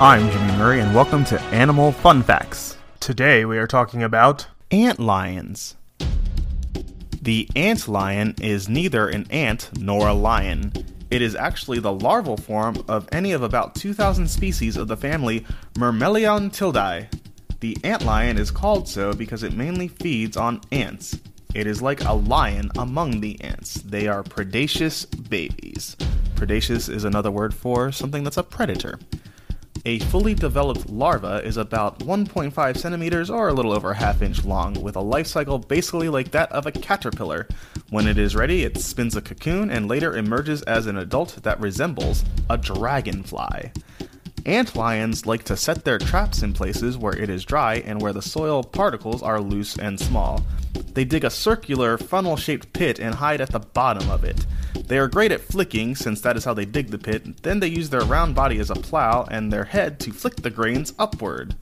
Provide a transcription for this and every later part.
I'm Jimmy Murray, and welcome to Animal Fun Facts. Today we are talking about ant lions. The ant lion is neither an ant nor a lion. It is actually the larval form of any of about 2,000 species of the family Myrmeleontidae. The ant lion is called so because it mainly feeds on ants. It is like a lion among the ants. They are predaceous babies. Predaceous is another word for something that's a predator. A fully developed larva is about 1.5 centimeters or a little over half inch long, with a life cycle basically like that of a caterpillar. When it is ready, it spins a cocoon and later emerges as an adult that resembles a dragonfly. Ant lions like to set their traps in places where it is dry and where the soil particles are loose and small. They dig a circular, funnel shaped pit and hide at the bottom of it. They are great at flicking, since that is how they dig the pit. Then they use their round body as a plow and their head to flick the grains upward.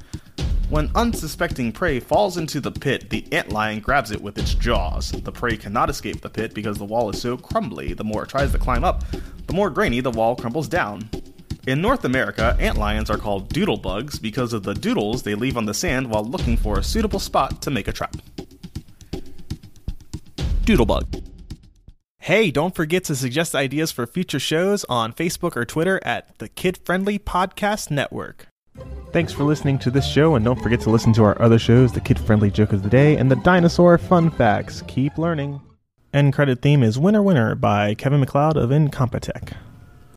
When unsuspecting prey falls into the pit, the antlion grabs it with its jaws. The prey cannot escape the pit because the wall is so crumbly. The more it tries to climb up, the more grainy the wall crumbles down. In North America, antlions are called doodlebugs because of the doodles they leave on the sand while looking for a suitable spot to make a trap. Doodlebug. Hey, don't forget to suggest ideas for future shows on Facebook or Twitter at the Kid Friendly Podcast Network. Thanks for listening to this show, and don't forget to listen to our other shows the Kid Friendly Joke of the Day and the Dinosaur Fun Facts. Keep learning. End credit theme is Winner Winner by Kevin MacLeod of Incompetech.